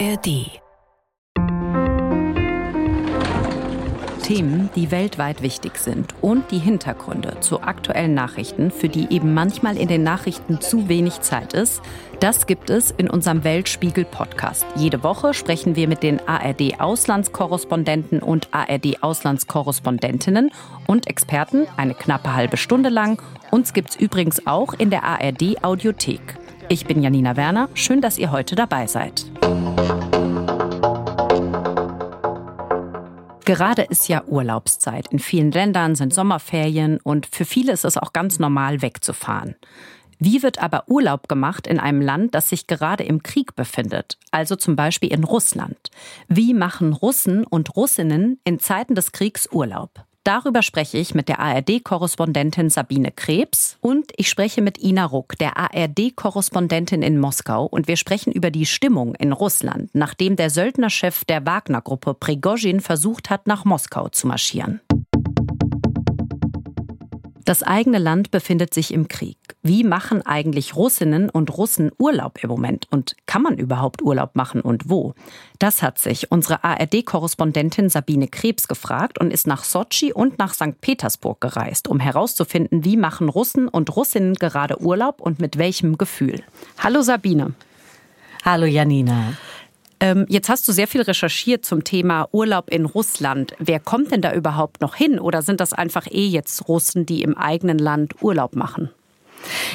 ARD Themen, die weltweit wichtig sind und die Hintergründe zu aktuellen Nachrichten, für die eben manchmal in den Nachrichten zu wenig Zeit ist, das gibt es in unserem Weltspiegel-Podcast. Jede Woche sprechen wir mit den ARD-Auslandskorrespondenten und ARD-Auslandskorrespondentinnen und Experten eine knappe halbe Stunde lang. Uns gibt es übrigens auch in der ARD-Audiothek. Ich bin Janina Werner. Schön, dass ihr heute dabei seid. Gerade ist ja Urlaubszeit. In vielen Ländern sind Sommerferien und für viele ist es auch ganz normal, wegzufahren. Wie wird aber Urlaub gemacht in einem Land, das sich gerade im Krieg befindet, also zum Beispiel in Russland? Wie machen Russen und Russinnen in Zeiten des Kriegs Urlaub? Darüber spreche ich mit der ARD-Korrespondentin Sabine Krebs und ich spreche mit Ina Ruck, der ARD-Korrespondentin in Moskau. Und wir sprechen über die Stimmung in Russland, nachdem der Söldnerchef der Wagner-Gruppe Prigozhin versucht hat, nach Moskau zu marschieren. Das eigene Land befindet sich im Krieg. Wie machen eigentlich Russinnen und Russen Urlaub im Moment? Und kann man überhaupt Urlaub machen und wo? Das hat sich unsere ARD-Korrespondentin Sabine Krebs gefragt und ist nach Sotschi und nach St. Petersburg gereist, um herauszufinden, wie machen Russen und Russinnen gerade Urlaub und mit welchem Gefühl. Hallo Sabine. Hallo Janina. Ähm, jetzt hast du sehr viel recherchiert zum Thema Urlaub in Russland. Wer kommt denn da überhaupt noch hin? Oder sind das einfach eh jetzt Russen, die im eigenen Land Urlaub machen?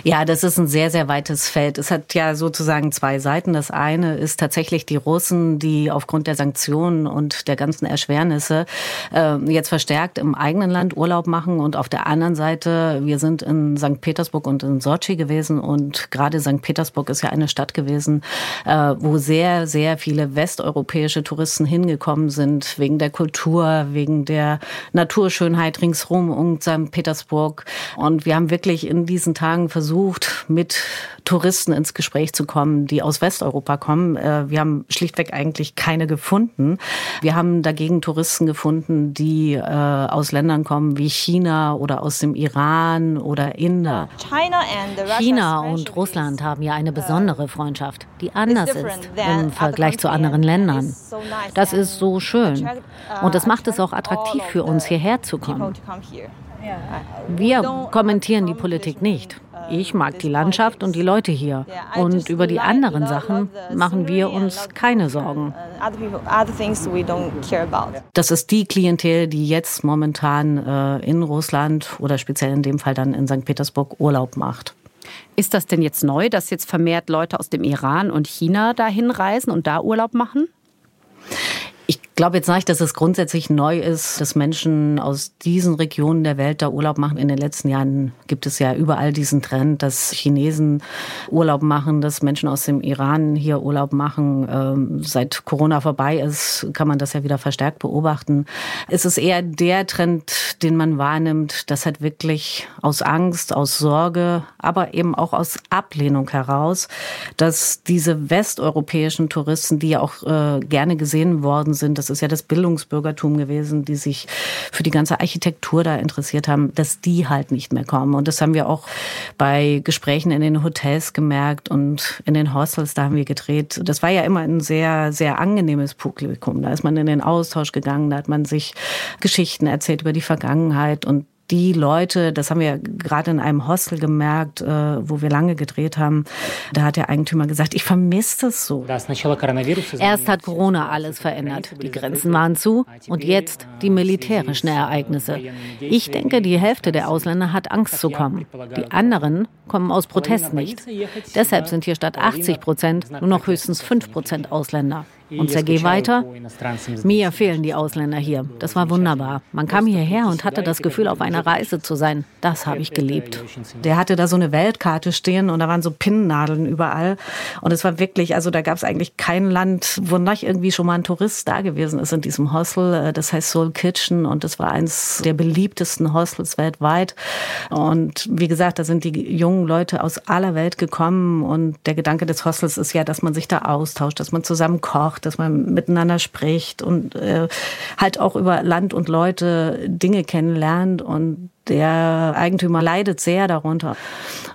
Ja, das ist ein sehr, sehr weites Feld. Es hat ja sozusagen zwei Seiten. Das eine ist tatsächlich die Russen, die aufgrund der Sanktionen und der ganzen Erschwernisse äh, jetzt verstärkt im eigenen Land Urlaub machen. Und auf der anderen Seite, wir sind in St. Petersburg und in Sochi gewesen. Und gerade St. Petersburg ist ja eine Stadt gewesen, äh, wo sehr, sehr viele westeuropäische Touristen hingekommen sind, wegen der Kultur, wegen der Naturschönheit ringsherum um St. Petersburg. Und wir haben wirklich in diesen Tagen Tagen versucht, mit Touristen ins Gespräch zu kommen, die aus Westeuropa kommen. Äh, wir haben schlichtweg eigentlich keine gefunden. Wir haben dagegen Touristen gefunden, die äh, aus Ländern kommen wie China oder aus dem Iran oder Inder. China und Russland haben ja eine besondere Freundschaft, die anders ist im Vergleich zu anderen Ländern. Das ist so schön. Und es macht es auch attraktiv für uns, hierher zu kommen. Wir kommentieren die Politik nicht. Ich mag die Landschaft und die Leute hier. Und über die anderen Sachen machen wir uns keine Sorgen. Das ist die Klientel, die jetzt momentan äh, in Russland oder speziell in dem Fall dann in St. Petersburg Urlaub macht. Ist das denn jetzt neu, dass jetzt vermehrt Leute aus dem Iran und China dahin reisen und da Urlaub machen? Ich glaube jetzt nicht, dass es grundsätzlich neu ist, dass Menschen aus diesen Regionen der Welt da Urlaub machen. In den letzten Jahren gibt es ja überall diesen Trend, dass Chinesen Urlaub machen, dass Menschen aus dem Iran hier Urlaub machen. Ähm, seit Corona vorbei ist, kann man das ja wieder verstärkt beobachten. Es ist eher der Trend, den man wahrnimmt, dass halt wirklich aus Angst, aus Sorge, aber eben auch aus Ablehnung heraus, dass diese westeuropäischen Touristen, die ja auch äh, gerne gesehen worden sind, das ist ja das Bildungsbürgertum gewesen, die sich für die ganze Architektur da interessiert haben, dass die halt nicht mehr kommen. Und das haben wir auch bei Gesprächen in den Hotels gemerkt und in den Hostels, da haben wir gedreht. Das war ja immer ein sehr, sehr angenehmes Publikum. Da ist man in den Austausch gegangen, da hat man sich Geschichten erzählt über die Vergangenheit und die Leute, das haben wir gerade in einem Hostel gemerkt, äh, wo wir lange gedreht haben, da hat der Eigentümer gesagt, ich vermisse das so. Erst hat Corona alles verändert. Die Grenzen waren zu und jetzt die militärischen Ereignisse. Ich denke, die Hälfte der Ausländer hat Angst zu kommen. Die anderen kommen aus Protest nicht. Deshalb sind hier statt 80 Prozent nur noch höchstens 5 Prozent Ausländer. Und Sergei weiter. Mir fehlen die Ausländer hier. Das war wunderbar. Man kam hierher und hatte das Gefühl, auf einer Reise zu sein. Das habe ich geliebt. Der hatte da so eine Weltkarte stehen und da waren so Pinnnadeln überall. Und es war wirklich, also da gab es eigentlich kein Land, wo nicht irgendwie schon mal ein Tourist da gewesen ist in diesem Hostel. Äh, das heißt Soul Kitchen und das war eins der beliebtesten Hostels weltweit. Und wie gesagt, da sind die jungen Leute aus aller Welt gekommen und der Gedanke des Hostels ist ja, dass man sich da austauscht, dass man zusammen kocht dass man miteinander spricht und äh, halt auch über Land und Leute Dinge kennenlernt und der Eigentümer leidet sehr darunter.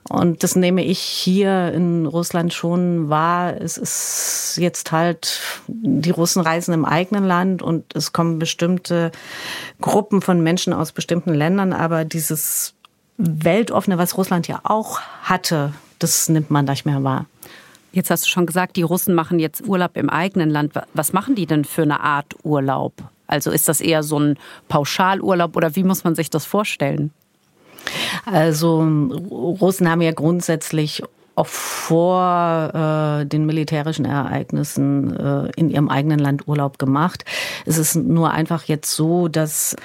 Und das nehme ich hier in Russland schon wahr. Es ist jetzt halt die Russen reisen im eigenen Land und es kommen bestimmte Gruppen von Menschen aus bestimmten Ländern, aber dieses Weltoffene, was Russland ja auch hatte, das nimmt man nicht mehr wahr. Jetzt hast du schon gesagt, die Russen machen jetzt Urlaub im eigenen Land. Was machen die denn für eine Art Urlaub? Also ist das eher so ein Pauschalurlaub oder wie muss man sich das vorstellen? Also Russen haben ja grundsätzlich auch vor äh, den militärischen Ereignissen äh, in ihrem eigenen Land Urlaub gemacht. Es ist nur einfach jetzt so, dass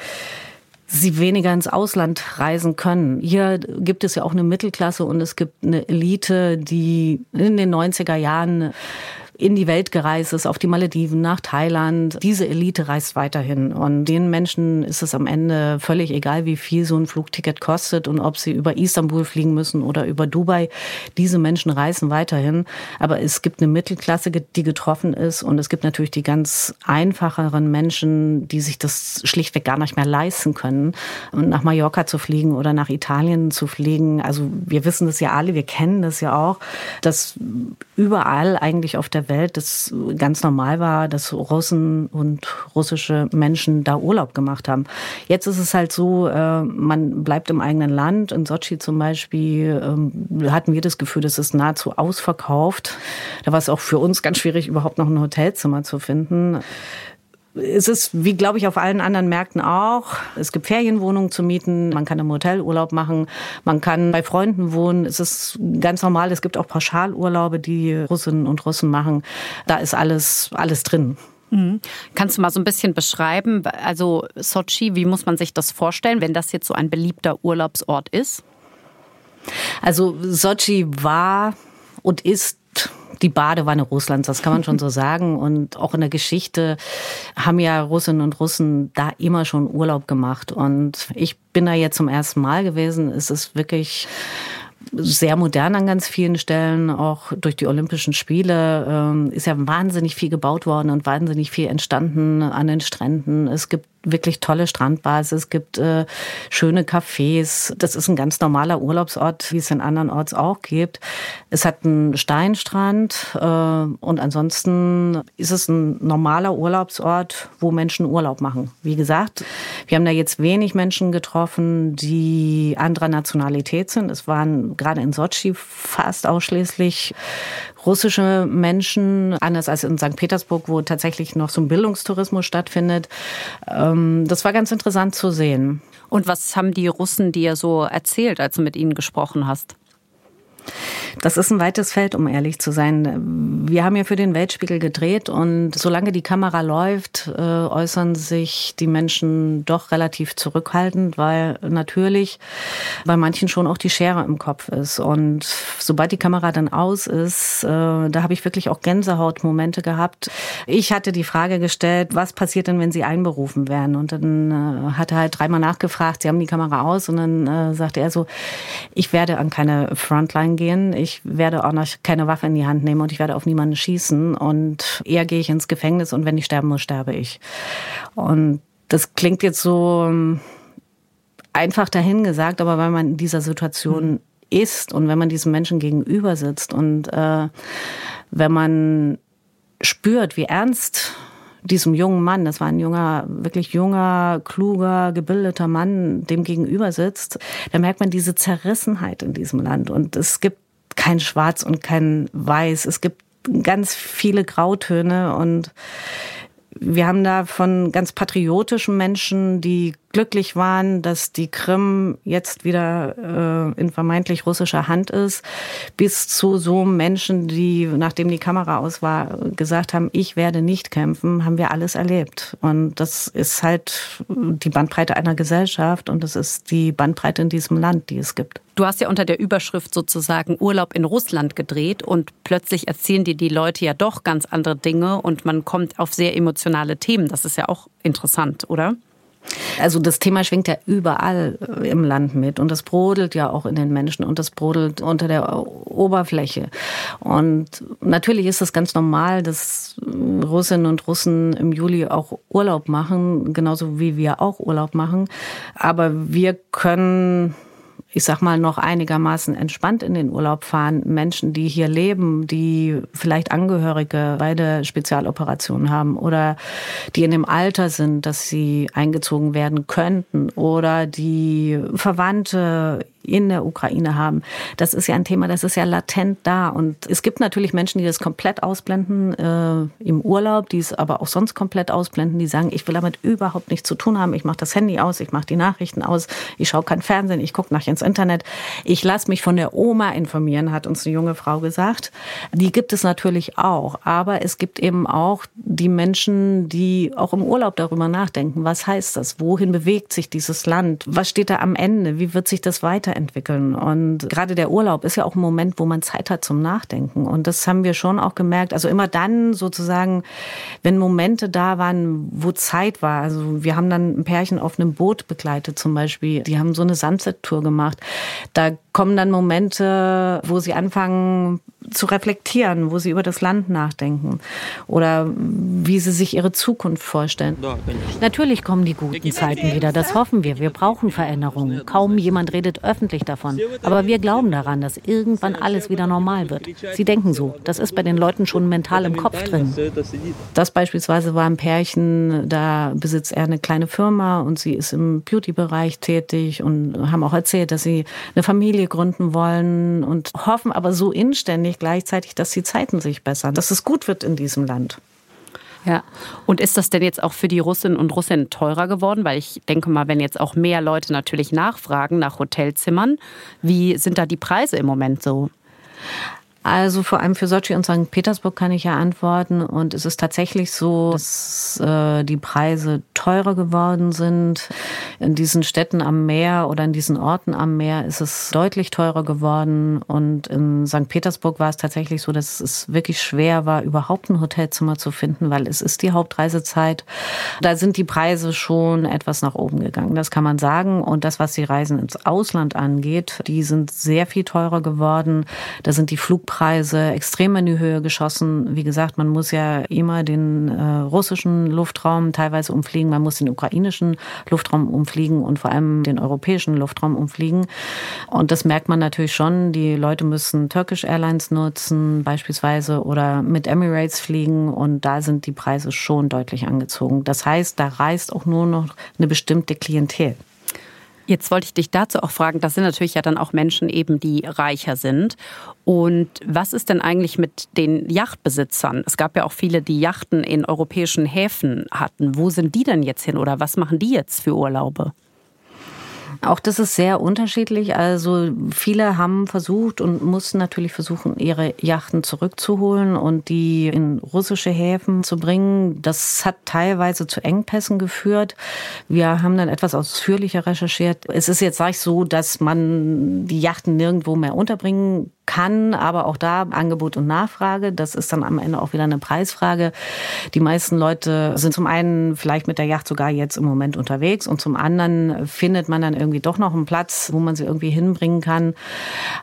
sie weniger ins Ausland reisen können. Hier gibt es ja auch eine Mittelklasse und es gibt eine Elite, die in den 90er Jahren in die Welt gereist ist, auf die Malediven, nach Thailand. Diese Elite reist weiterhin. Und den Menschen ist es am Ende völlig egal, wie viel so ein Flugticket kostet und ob sie über Istanbul fliegen müssen oder über Dubai. Diese Menschen reisen weiterhin. Aber es gibt eine Mittelklasse, die getroffen ist. Und es gibt natürlich die ganz einfacheren Menschen, die sich das schlichtweg gar nicht mehr leisten können, nach Mallorca zu fliegen oder nach Italien zu fliegen. Also wir wissen das ja alle, wir kennen das ja auch, dass überall eigentlich auf der Welt das ganz normal war, dass Russen und russische Menschen da Urlaub gemacht haben. Jetzt ist es halt so, äh, man bleibt im eigenen Land. In Sochi zum Beispiel ähm, hatten wir das Gefühl, das ist nahezu ausverkauft. Da war es auch für uns ganz schwierig, überhaupt noch ein Hotelzimmer zu finden es ist, wie glaube ich, auf allen anderen Märkten auch. Es gibt Ferienwohnungen zu mieten, man kann im Hotel Urlaub machen, man kann bei Freunden wohnen. Es ist ganz normal. Es gibt auch Pauschalurlaube, die Russinnen und Russen machen. Da ist alles, alles drin. Mhm. Kannst du mal so ein bisschen beschreiben, also Sochi, wie muss man sich das vorstellen, wenn das jetzt so ein beliebter Urlaubsort ist? Also Sochi war und ist die Badewanne Russlands, das kann man schon so sagen. Und auch in der Geschichte haben ja Russinnen und Russen da immer schon Urlaub gemacht. Und ich bin da jetzt zum ersten Mal gewesen. Es ist wirklich sehr modern an ganz vielen Stellen, auch durch die Olympischen Spiele ähm, ist ja wahnsinnig viel gebaut worden und wahnsinnig viel entstanden an den Stränden. Es gibt wirklich tolle Strandbars, es gibt äh, schöne Cafés. Das ist ein ganz normaler Urlaubsort, wie es in anderen Orts auch gibt. Es hat einen Steinstrand äh, und ansonsten ist es ein normaler Urlaubsort, wo Menschen Urlaub machen. Wie gesagt, wir haben da jetzt wenig Menschen getroffen, die anderer Nationalität sind. Es waren gerade in Sochi fast ausschließlich russische Menschen, anders als in St. Petersburg, wo tatsächlich noch so ein Bildungstourismus stattfindet. Ähm, das war ganz interessant zu sehen. Und was haben die Russen dir so erzählt, als du mit ihnen gesprochen hast? Das ist ein weites Feld, um ehrlich zu sein. Wir haben ja für den Weltspiegel gedreht und solange die Kamera läuft, äh, äußern sich die Menschen doch relativ zurückhaltend, weil natürlich bei manchen schon auch die Schere im Kopf ist. Und sobald die Kamera dann aus ist, äh, da habe ich wirklich auch Gänsehautmomente gehabt. Ich hatte die Frage gestellt, was passiert denn, wenn sie einberufen werden? Und dann äh, hat er halt dreimal nachgefragt, sie haben die Kamera aus und dann sagte er so, ich werde an keine Frontline gehen. Ich werde auch noch keine Waffe in die Hand nehmen und ich werde auf niemanden schießen. Und eher gehe ich ins Gefängnis und wenn ich sterben muss, sterbe ich. Und das klingt jetzt so ähm, einfach dahingesagt, aber weil man in dieser Situation mhm. ist und wenn man diesen Menschen gegenüber sitzt und äh, wenn man spürt, wie ernst diesem jungen Mann, das war ein junger, wirklich junger, kluger, gebildeter Mann, dem gegenüber sitzt, da merkt man diese Zerrissenheit in diesem Land. Und es gibt kein Schwarz und kein Weiß. Es gibt ganz viele Grautöne und wir haben da von ganz patriotischen Menschen, die glücklich waren, dass die Krim jetzt wieder äh, in vermeintlich russischer Hand ist, bis zu so Menschen, die, nachdem die Kamera aus war, gesagt haben, ich werde nicht kämpfen, haben wir alles erlebt. Und das ist halt die Bandbreite einer Gesellschaft und das ist die Bandbreite in diesem Land, die es gibt. Du hast ja unter der Überschrift sozusagen Urlaub in Russland gedreht und plötzlich erzählen dir die Leute ja doch ganz andere Dinge und man kommt auf sehr emotionale Themen. Das ist ja auch interessant, oder? Also das Thema schwingt ja überall im Land mit und das brodelt ja auch in den Menschen und das brodelt unter der Oberfläche. Und natürlich ist es ganz normal, dass Russinnen und Russen im Juli auch Urlaub machen, genauso wie wir auch Urlaub machen. Aber wir können ich sag mal, noch einigermaßen entspannt in den Urlaub fahren. Menschen, die hier leben, die vielleicht Angehörige bei der Spezialoperation haben oder die in dem Alter sind, dass sie eingezogen werden könnten oder die Verwandte in der Ukraine haben. Das ist ja ein Thema, das ist ja latent da. Und es gibt natürlich Menschen, die das komplett ausblenden äh, im Urlaub, die es aber auch sonst komplett ausblenden, die sagen, ich will damit überhaupt nichts zu tun haben. Ich mache das Handy aus, ich mache die Nachrichten aus, ich schaue kein Fernsehen, ich gucke nach ins Internet. Ich lasse mich von der Oma informieren, hat uns eine junge Frau gesagt. Die gibt es natürlich auch. Aber es gibt eben auch die Menschen, die auch im Urlaub darüber nachdenken. Was heißt das? Wohin bewegt sich dieses Land? Was steht da am Ende? Wie wird sich das weiterentwickeln? Weiterentwickeln. Und gerade der Urlaub ist ja auch ein Moment, wo man Zeit hat zum Nachdenken. Und das haben wir schon auch gemerkt. Also immer dann sozusagen, wenn Momente da waren, wo Zeit war. Also wir haben dann ein Pärchen auf einem Boot begleitet zum Beispiel. Die haben so eine Sunset-Tour gemacht. Da kommen dann Momente, wo sie anfangen zu reflektieren, wo sie über das Land nachdenken oder wie sie sich ihre Zukunft vorstellen. Natürlich kommen die guten Zeiten wieder, das hoffen wir. Wir brauchen Veränderungen. Kaum jemand redet öffentlich davon. Aber wir glauben daran, dass irgendwann alles wieder normal wird. Sie denken so. Das ist bei den Leuten schon mental im Kopf drin. Das beispielsweise war ein Pärchen, da besitzt er eine kleine Firma und sie ist im Beauty-Bereich tätig und haben auch erzählt, dass sie eine Familie gründen wollen und hoffen aber so inständig gleichzeitig, dass die Zeiten sich bessern, dass es gut wird in diesem Land. Ja. Und ist das denn jetzt auch für die Russinnen und Russen teurer geworden? Weil ich denke mal, wenn jetzt auch mehr Leute natürlich nachfragen nach Hotelzimmern, wie sind da die Preise im Moment so? Also vor allem für Sochi und St. Petersburg kann ich ja antworten. Und es ist tatsächlich so, dass äh, die Preise teurer geworden sind. In diesen Städten am Meer oder in diesen Orten am Meer ist es deutlich teurer geworden. Und in St. Petersburg war es tatsächlich so, dass es wirklich schwer war, überhaupt ein Hotelzimmer zu finden, weil es ist die Hauptreisezeit. Da sind die Preise schon etwas nach oben gegangen. Das kann man sagen. Und das, was die Reisen ins Ausland angeht, die sind sehr viel teurer geworden. Da sind die Flug Flugpreise extrem in die Höhe geschossen. Wie gesagt, man muss ja immer den äh, russischen Luftraum teilweise umfliegen, man muss den ukrainischen Luftraum umfliegen und vor allem den europäischen Luftraum umfliegen. Und das merkt man natürlich schon. Die Leute müssen Turkish Airlines nutzen beispielsweise oder mit Emirates fliegen und da sind die Preise schon deutlich angezogen. Das heißt, da reist auch nur noch eine bestimmte Klientel. Jetzt wollte ich dich dazu auch fragen, das sind natürlich ja dann auch Menschen eben, die reicher sind. Und was ist denn eigentlich mit den Yachtbesitzern? Es gab ja auch viele, die Yachten in europäischen Häfen hatten. Wo sind die denn jetzt hin oder was machen die jetzt für Urlaube? Auch das ist sehr unterschiedlich. Also viele haben versucht und mussten natürlich versuchen, ihre Yachten zurückzuholen und die in russische Häfen zu bringen. Das hat teilweise zu Engpässen geführt. Wir haben dann etwas ausführlicher recherchiert. Es ist jetzt sag ich so, dass man die Yachten nirgendwo mehr unterbringen kann, aber auch da Angebot und Nachfrage. Das ist dann am Ende auch wieder eine Preisfrage. Die meisten Leute sind zum einen vielleicht mit der Yacht sogar jetzt im Moment unterwegs und zum anderen findet man dann irgendwie doch noch einen Platz, wo man sie irgendwie hinbringen kann.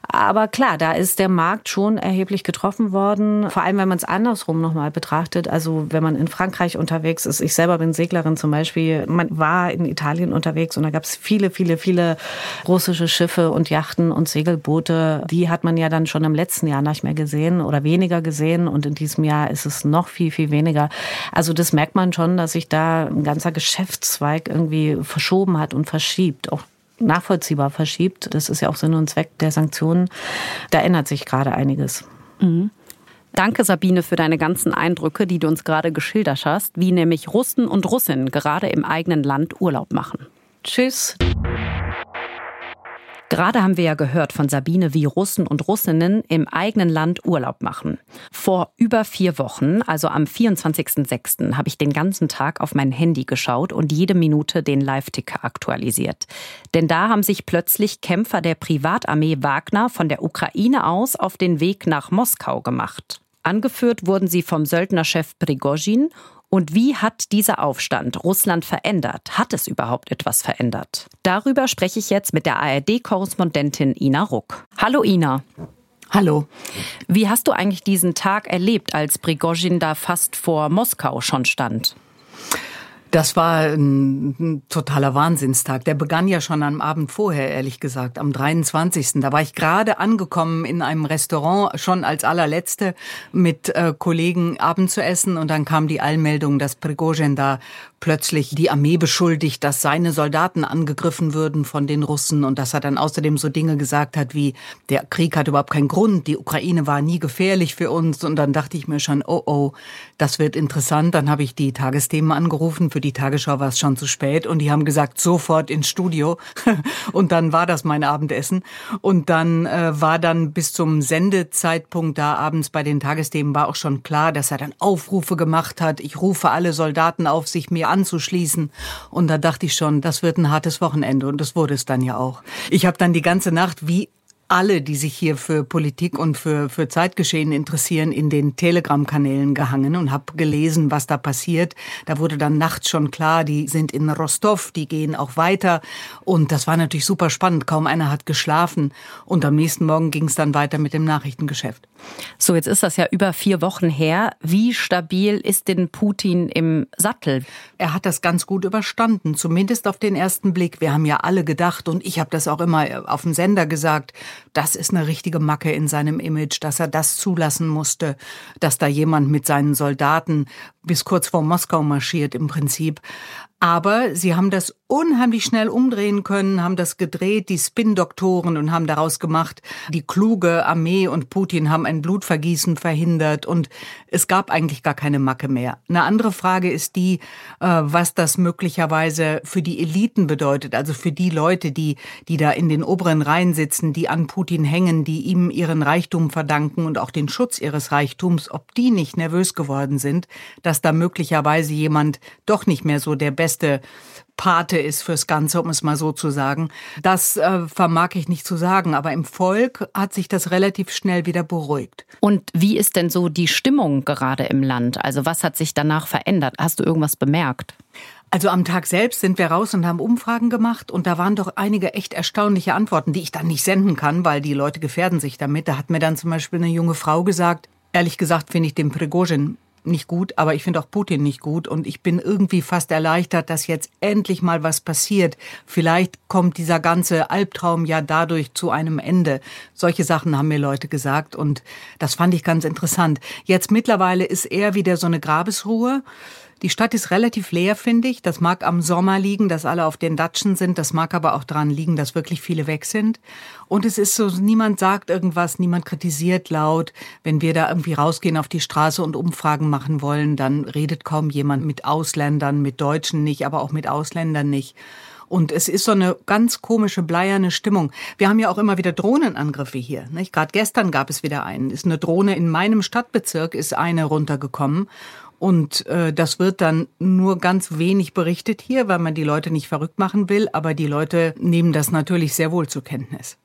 Aber klar, da ist der Markt schon erheblich getroffen worden. Vor allem, wenn man es andersrum nochmal betrachtet. Also wenn man in Frankreich unterwegs ist. Ich selber bin Seglerin zum Beispiel. Man war in Italien unterwegs und da gab es viele, viele, viele russische Schiffe und Yachten und Segelboote. Die hat man ja dann dann schon im letzten Jahr nicht mehr gesehen oder weniger gesehen und in diesem Jahr ist es noch viel, viel weniger. Also das merkt man schon, dass sich da ein ganzer Geschäftszweig irgendwie verschoben hat und verschiebt, auch nachvollziehbar verschiebt. Das ist ja auch Sinn und Zweck der Sanktionen. Da ändert sich gerade einiges. Mhm. Danke, Sabine, für deine ganzen Eindrücke, die du uns gerade geschildert hast, wie nämlich Russen und Russinnen gerade im eigenen Land Urlaub machen. Tschüss. Gerade haben wir ja gehört von Sabine, wie Russen und Russinnen im eigenen Land Urlaub machen. Vor über vier Wochen, also am 24.06., habe ich den ganzen Tag auf mein Handy geschaut und jede Minute den Live-Ticker aktualisiert. Denn da haben sich plötzlich Kämpfer der Privatarmee Wagner von der Ukraine aus auf den Weg nach Moskau gemacht. Angeführt wurden sie vom Söldnerchef Prigozhin und wie hat dieser Aufstand Russland verändert? Hat es überhaupt etwas verändert? Darüber spreche ich jetzt mit der ARD-Korrespondentin Ina Ruck. Hallo Ina. Hallo. Wie hast du eigentlich diesen Tag erlebt, als Prigozhin da fast vor Moskau schon stand? Das war ein, ein, totaler Wahnsinnstag. Der begann ja schon am Abend vorher, ehrlich gesagt, am 23. Da war ich gerade angekommen in einem Restaurant, schon als allerletzte, mit äh, Kollegen Abend zu essen. Und dann kam die Allmeldung, dass Prigozhin da plötzlich die Armee beschuldigt, dass seine Soldaten angegriffen würden von den Russen und dass er dann außerdem so Dinge gesagt hat wie, der Krieg hat überhaupt keinen Grund, die Ukraine war nie gefährlich für uns. Und dann dachte ich mir schon, oh oh, das wird interessant. Dann habe ich die Tagesthemen angerufen. Für die Tagesschau war es schon zu spät und die haben gesagt, sofort ins Studio. und dann war das mein Abendessen. Und dann äh, war dann bis zum Sendezeitpunkt da abends bei den Tagesthemen war auch schon klar, dass er dann Aufrufe gemacht hat. Ich rufe alle Soldaten auf, sich mir anzuschließen. Und da dachte ich schon, das wird ein hartes Wochenende und das wurde es dann ja auch. Ich habe dann die ganze Nacht wie alle, die sich hier für Politik und für, für Zeitgeschehen interessieren, in den Telegram-Kanälen gehangen und habe gelesen, was da passiert. Da wurde dann nachts schon klar, die sind in Rostov, die gehen auch weiter. Und das war natürlich super spannend. Kaum einer hat geschlafen. Und am nächsten Morgen ging es dann weiter mit dem Nachrichtengeschäft. So, jetzt ist das ja über vier Wochen her. Wie stabil ist denn Putin im Sattel? Er hat das ganz gut überstanden, zumindest auf den ersten Blick. Wir haben ja alle gedacht, und ich habe das auch immer auf dem Sender gesagt, das ist eine richtige Macke in seinem Image, dass er das zulassen musste, dass da jemand mit seinen Soldaten bis kurz vor Moskau marschiert im Prinzip. Aber sie haben das unheimlich schnell umdrehen können, haben das gedreht, die Spin-Doktoren und haben daraus gemacht, die kluge Armee und Putin haben ein Blutvergießen verhindert und es gab eigentlich gar keine Macke mehr. Eine andere Frage ist die, äh, was das möglicherweise für die Eliten bedeutet, also für die Leute, die, die da in den oberen Reihen sitzen, die an Putin hängen, die ihm ihren Reichtum verdanken und auch den Schutz ihres Reichtums, ob die nicht nervös geworden sind, dass da möglicherweise jemand doch nicht mehr so der beste Pate ist fürs Ganze, um es mal so zu sagen. Das äh, vermag ich nicht zu sagen, aber im Volk hat sich das relativ schnell wieder beruhigt. Und wie ist denn so die Stimmung gerade im Land? Also was hat sich danach verändert? Hast du irgendwas bemerkt? Also am Tag selbst sind wir raus und haben Umfragen gemacht und da waren doch einige echt erstaunliche Antworten, die ich dann nicht senden kann, weil die Leute gefährden sich damit. Da hat mir dann zum Beispiel eine junge Frau gesagt, ehrlich gesagt finde ich den Prigozhin nicht gut, aber ich finde auch Putin nicht gut und ich bin irgendwie fast erleichtert, dass jetzt endlich mal was passiert. Vielleicht kommt dieser ganze Albtraum ja dadurch zu einem Ende. Solche Sachen haben mir Leute gesagt und das fand ich ganz interessant. Jetzt mittlerweile ist eher wieder so eine Grabesruhe. Die Stadt ist relativ leer, finde ich. Das mag am Sommer liegen, dass alle auf den Datschen sind. Das mag aber auch daran liegen, dass wirklich viele weg sind. Und es ist so, niemand sagt irgendwas, niemand kritisiert laut. Wenn wir da irgendwie rausgehen auf die Straße und Umfragen machen wollen, dann redet kaum jemand mit Ausländern, mit Deutschen nicht, aber auch mit Ausländern nicht. Und es ist so eine ganz komische, bleierne Stimmung. Wir haben ja auch immer wieder Drohnenangriffe hier. Nicht? Gerade gestern gab es wieder einen. Ist eine Drohne in meinem Stadtbezirk ist eine runtergekommen. Und äh, das wird dann nur ganz wenig berichtet hier, weil man die Leute nicht verrückt machen will. Aber die Leute nehmen das natürlich sehr wohl zur Kenntnis.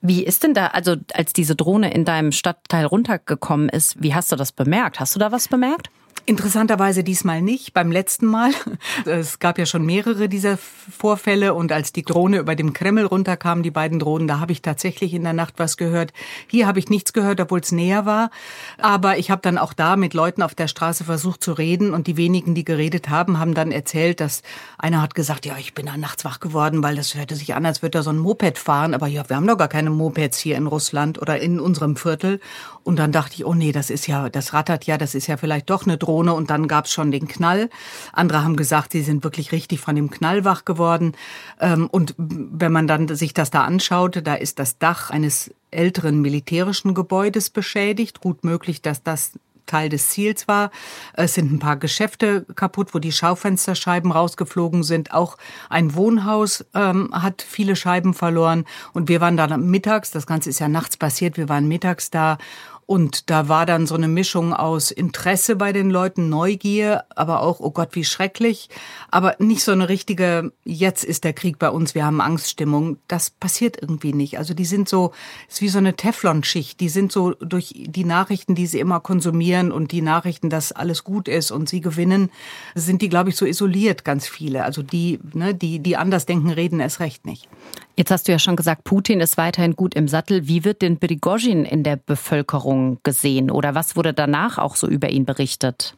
Wie ist denn da, also als diese Drohne in deinem Stadtteil runtergekommen ist, wie hast du das bemerkt? Hast du da was bemerkt? Interessanterweise diesmal nicht. Beim letzten Mal, es gab ja schon mehrere dieser Vorfälle und als die Drohne über dem Kreml runterkam, die beiden Drohnen, da habe ich tatsächlich in der Nacht was gehört. Hier habe ich nichts gehört, obwohl es näher war. Aber ich habe dann auch da mit Leuten auf der Straße versucht zu reden und die wenigen, die geredet haben, haben dann erzählt, dass einer hat gesagt, ja, ich bin da nachts wach geworden, weil das hörte sich an, als würde da so ein Moped fahren. Aber ja, wir haben doch gar keine Mopeds hier in Russland oder in unserem Viertel. Und dann dachte ich, oh nee, das ist ja, das rattert ja, das ist ja vielleicht doch eine Drohne. Und dann gab's schon den Knall. Andere haben gesagt, sie sind wirklich richtig von dem Knall wach geworden. Ähm, und wenn man dann sich das da anschaut, da ist das Dach eines älteren militärischen Gebäudes beschädigt. Gut möglich, dass das Teil des Ziels war. Es sind ein paar Geschäfte kaputt, wo die Schaufensterscheiben rausgeflogen sind. Auch ein Wohnhaus ähm, hat viele Scheiben verloren. Und wir waren dann mittags, das Ganze ist ja nachts passiert, wir waren mittags da und da war dann so eine Mischung aus Interesse bei den Leuten, Neugier, aber auch, oh Gott, wie schrecklich. Aber nicht so eine richtige, jetzt ist der Krieg bei uns, wir haben Angststimmung. Das passiert irgendwie nicht. Also die sind so, ist wie so eine Teflonschicht. Die sind so durch die Nachrichten, die sie immer konsumieren und die Nachrichten, dass alles gut ist und sie gewinnen, sind die, glaube ich, so isoliert, ganz viele. Also die, ne, die, die anders denken, reden erst recht nicht. Jetzt hast du ja schon gesagt, Putin ist weiterhin gut im Sattel. Wie wird denn Prigozhin in der Bevölkerung gesehen oder was wurde danach auch so über ihn berichtet?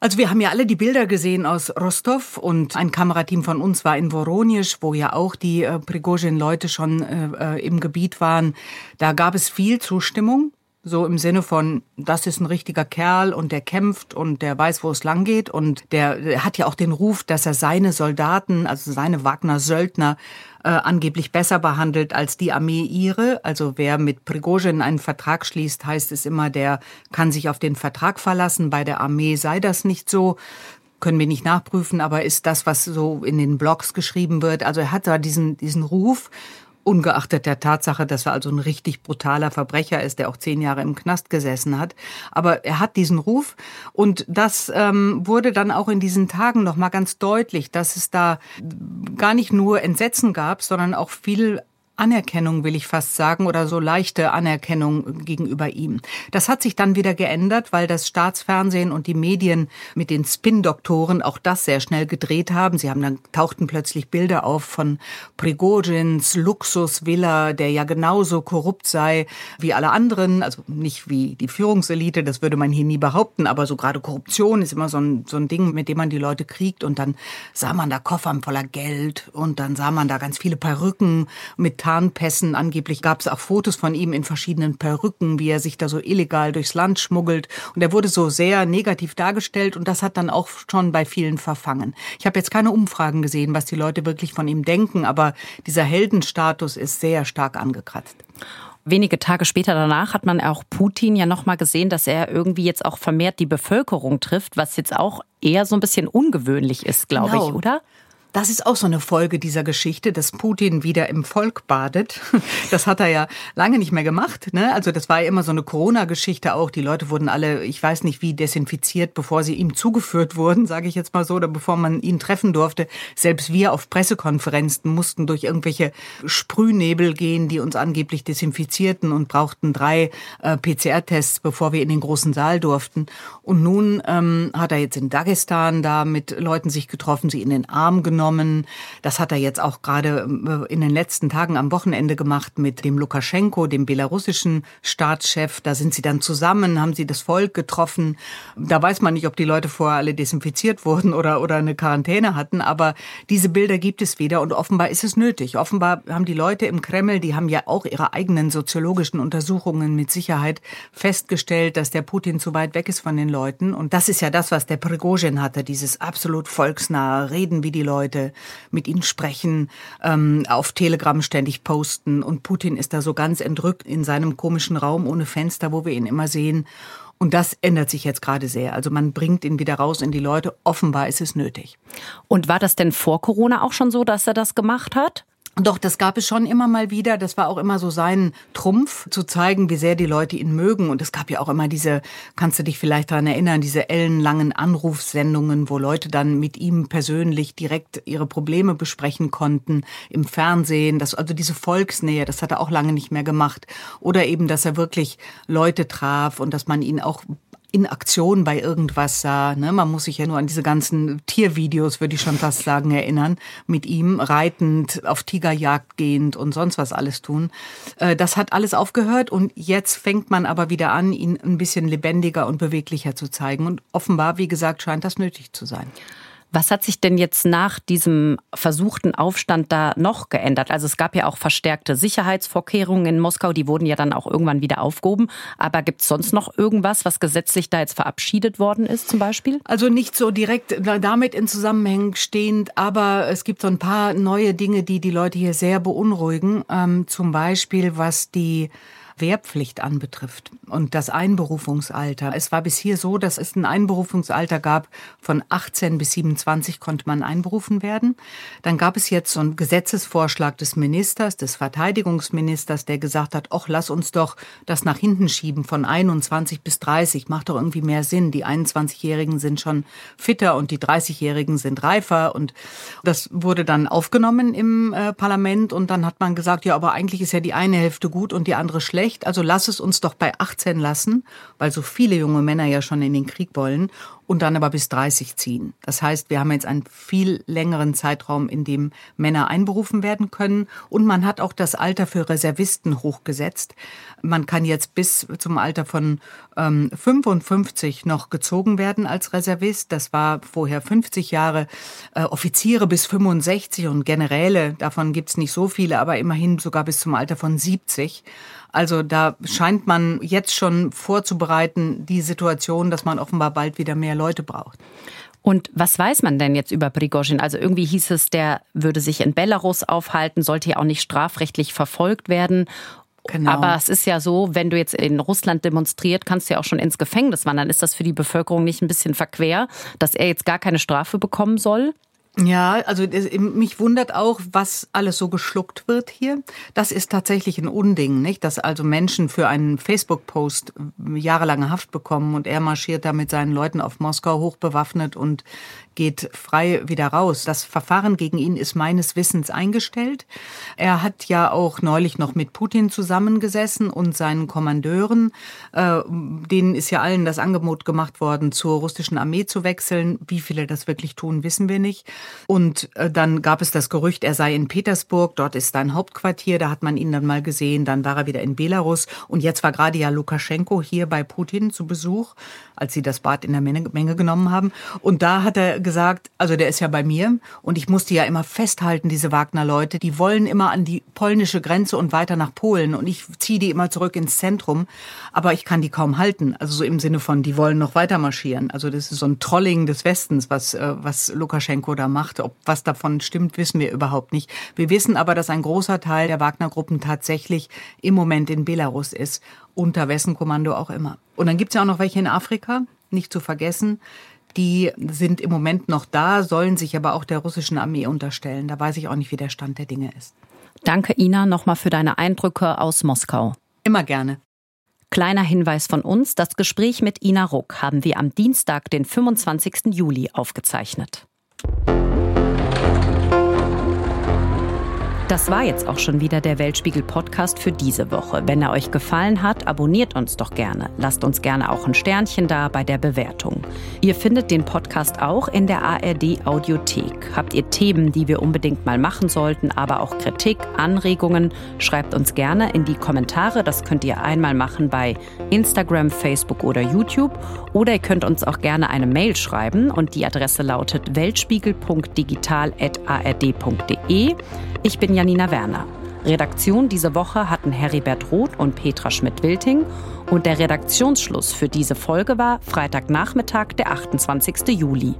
Also wir haben ja alle die Bilder gesehen aus Rostov und ein Kamerateam von uns war in Voronisch, wo ja auch die äh, Prigozhin-Leute schon äh, äh, im Gebiet waren. Da gab es viel Zustimmung, so im Sinne von, das ist ein richtiger Kerl und der kämpft und der weiß, wo es lang geht und der, der hat ja auch den Ruf, dass er seine Soldaten, also seine Wagner-Söldner äh, angeblich besser behandelt als die Armee ihre. Also wer mit Prigozhin einen Vertrag schließt, heißt es immer, der kann sich auf den Vertrag verlassen. Bei der Armee sei das nicht so können wir nicht nachprüfen, aber ist das, was so in den Blogs geschrieben wird. Also er hat da diesen, diesen Ruf ungeachtet der Tatsache, dass er also ein richtig brutaler Verbrecher ist, der auch zehn Jahre im Knast gesessen hat. Aber er hat diesen Ruf und das ähm, wurde dann auch in diesen Tagen noch mal ganz deutlich, dass es da gar nicht nur Entsetzen gab, sondern auch viel Anerkennung, will ich fast sagen, oder so leichte Anerkennung gegenüber ihm. Das hat sich dann wieder geändert, weil das Staatsfernsehen und die Medien mit den Spin-Doktoren auch das sehr schnell gedreht haben. Sie haben dann tauchten plötzlich Bilder auf von Prigozhins Luxusvilla, der ja genauso korrupt sei wie alle anderen, also nicht wie die Führungselite, das würde man hier nie behaupten, aber so gerade Korruption ist immer so ein, so ein Ding, mit dem man die Leute kriegt und dann sah man da Koffern voller Geld und dann sah man da ganz viele Perücken mit Tarnpässen. Angeblich gab es auch Fotos von ihm in verschiedenen Perücken, wie er sich da so illegal durchs Land schmuggelt. Und er wurde so sehr negativ dargestellt und das hat dann auch schon bei vielen verfangen. Ich habe jetzt keine Umfragen gesehen, was die Leute wirklich von ihm denken, aber dieser Heldenstatus ist sehr stark angekratzt. Wenige Tage später danach hat man auch Putin ja nochmal gesehen, dass er irgendwie jetzt auch vermehrt die Bevölkerung trifft, was jetzt auch eher so ein bisschen ungewöhnlich ist, glaube genau. ich, oder? Das ist auch so eine Folge dieser Geschichte, dass Putin wieder im Volk badet. Das hat er ja lange nicht mehr gemacht. Ne? Also das war ja immer so eine Corona-Geschichte auch. Die Leute wurden alle, ich weiß nicht wie, desinfiziert, bevor sie ihm zugeführt wurden, sage ich jetzt mal so, oder bevor man ihn treffen durfte. Selbst wir auf Pressekonferenzen mussten durch irgendwelche Sprühnebel gehen, die uns angeblich desinfizierten und brauchten drei äh, PCR-Tests, bevor wir in den großen Saal durften. Und nun ähm, hat er jetzt in Dagestan da mit Leuten sich getroffen, sie in den Arm genommen genommen. Das hat er jetzt auch gerade äh, in den letzten Tagen am Wochenende gemacht mit dem Lukaschenko, dem belarussischen Staatschef. Da sind sie dann zusammen, haben sie das Volk getroffen. Da weiß man nicht, ob die Leute vorher alle desinfiziert wurden oder, oder eine Quarantäne hatten, aber diese Bilder gibt es wieder und offenbar ist es nötig. Offenbar haben die Leute im Kreml, die haben ja auch ihre eigenen soziologischen Untersuchungen mit Sicherheit festgestellt, dass der Putin zu weit weg ist von den Leuten. Und das ist ja das, was der Prigozhin hatte, dieses absolut volksnahe Reden wie die Leute Leute, mit ihnen sprechen, ähm, auf Telegram ständig posten. Und Putin ist da so ganz entrückt in seinem komischen Raum ohne Fenster, wo wir ihn immer sehen. Und das ändert sich jetzt gerade sehr. Also man bringt ihn wieder raus in die Leute. Offenbar ist es nötig. Und war das denn vor Corona auch schon so, dass er das gemacht hat? Doch, das gab es schon immer mal wieder. Das war auch immer so sein Trumpf, zu zeigen, wie sehr die Leute ihn mögen. Und es gab ja auch immer diese, kannst du dich vielleicht daran erinnern, diese ellenlangen Anrufsendungen, wo Leute dann mit ihm persönlich direkt ihre Probleme besprechen konnten im Fernsehen. Das, also diese Volksnähe, das hat er auch lange nicht mehr gemacht. Oder eben, dass er wirklich Leute traf und dass man ihn auch in Aktion bei irgendwas sah. Ne? Man muss sich ja nur an diese ganzen Tiervideos, würde ich schon fast sagen, erinnern, mit ihm reitend, auf Tigerjagd gehend und sonst was alles tun. Äh, das hat alles aufgehört und jetzt fängt man aber wieder an, ihn ein bisschen lebendiger und beweglicher zu zeigen. Und offenbar, wie gesagt, scheint das nötig zu sein. Was hat sich denn jetzt nach diesem versuchten Aufstand da noch geändert? Also es gab ja auch verstärkte Sicherheitsvorkehrungen in Moskau, die wurden ja dann auch irgendwann wieder aufgehoben. Aber gibt es sonst noch irgendwas, was gesetzlich da jetzt verabschiedet worden ist zum Beispiel? Also nicht so direkt damit in Zusammenhang stehend, aber es gibt so ein paar neue Dinge, die die Leute hier sehr beunruhigen. Ähm, zum Beispiel was die Wehrpflicht anbetrifft und das Einberufungsalter. Es war bis hier so, dass es ein Einberufungsalter gab von 18 bis 27 konnte man einberufen werden. Dann gab es jetzt so einen Gesetzesvorschlag des Ministers, des Verteidigungsministers, der gesagt hat, ach, lass uns doch das nach hinten schieben von 21 bis 30. Macht doch irgendwie mehr Sinn. Die 21-Jährigen sind schon fitter und die 30-Jährigen sind reifer und das wurde dann aufgenommen im äh, Parlament und dann hat man gesagt, ja, aber eigentlich ist ja die eine Hälfte gut und die andere schlecht schlecht, also lass es uns doch bei 18 lassen, weil so viele junge Männer ja schon in den Krieg wollen und dann aber bis 30 ziehen. Das heißt, wir haben jetzt einen viel längeren Zeitraum, in dem Männer einberufen werden können und man hat auch das Alter für Reservisten hochgesetzt. Man kann jetzt bis zum Alter von ähm, 55 noch gezogen werden als Reservist. Das war vorher 50 Jahre. Äh, Offiziere bis 65 und Generäle, davon gibt's nicht so viele, aber immerhin sogar bis zum Alter von 70. Also da scheint man jetzt schon vorzubereiten, die Situation, dass man offenbar bald wieder mehr Leute braucht. Und was weiß man denn jetzt über Prigozhin? Also irgendwie hieß es, der würde sich in Belarus aufhalten, sollte ja auch nicht strafrechtlich verfolgt werden. Genau. Aber es ist ja so, wenn du jetzt in Russland demonstriert, kannst du ja auch schon ins Gefängnis wandern. Ist das für die Bevölkerung nicht ein bisschen verquer, dass er jetzt gar keine Strafe bekommen soll? Ja, also mich wundert auch, was alles so geschluckt wird hier. Das ist tatsächlich ein Unding, nicht? Dass also Menschen für einen Facebook-Post jahrelange Haft bekommen und er marschiert da mit seinen Leuten auf Moskau hochbewaffnet und geht frei wieder raus. Das Verfahren gegen ihn ist meines Wissens eingestellt. Er hat ja auch neulich noch mit Putin zusammengesessen und seinen Kommandeuren. Äh, denen ist ja allen das Angebot gemacht worden, zur russischen Armee zu wechseln. Wie viele das wirklich tun, wissen wir nicht. Und äh, dann gab es das Gerücht, er sei in Petersburg. Dort ist sein Hauptquartier. Da hat man ihn dann mal gesehen. Dann war er wieder in Belarus. Und jetzt war gerade ja Lukaschenko hier bei Putin zu Besuch, als sie das Bad in der Menge, genommen haben. Und da hat er gesagt, also der ist ja bei mir und ich musste ja immer festhalten, diese Wagner-Leute, die wollen immer an die polnische Grenze und weiter nach Polen und ich ziehe die immer zurück ins Zentrum, aber ich kann die kaum halten. Also so im Sinne von, die wollen noch weiter marschieren. Also das ist so ein Trolling des Westens, was, äh, was Lukaschenko da macht. Ob was davon stimmt, wissen wir überhaupt nicht. Wir wissen aber, dass ein großer Teil der Wagner-Gruppen tatsächlich im Moment in Belarus ist, unter wessen Kommando auch immer. Und dann gibt's ja auch noch welche in Afrika, nicht zu vergessen. Die sind im Moment noch da, sollen sich aber auch der russischen Armee unterstellen. Da weiß ich auch nicht, wie der Stand der Dinge ist. Danke, Ina, nochmal für deine Eindrücke aus Moskau. Immer gerne. Kleiner Hinweis von uns, das Gespräch mit Ina Ruck haben wir am Dienstag, den 25. Juli, aufgezeichnet. Das war jetzt auch schon wieder der Weltspiegel Podcast für diese Woche. Wenn er euch gefallen hat, abonniert uns doch gerne. Lasst uns gerne auch ein Sternchen da bei der Bewertung. Ihr findet den Podcast auch in der ARD Audiothek. Habt ihr Themen, die wir unbedingt mal machen sollten, aber auch Kritik, Anregungen, schreibt uns gerne in die Kommentare. Das könnt ihr einmal machen bei Instagram, Facebook oder YouTube. Oder ihr könnt uns auch gerne eine Mail schreiben und die Adresse lautet weltspiegel.digital.ard.de. Ich bin Janina Werner. Redaktion diese Woche hatten Heribert Roth und Petra Schmidt-Wilting und der Redaktionsschluss für diese Folge war Freitagnachmittag, der 28. Juli.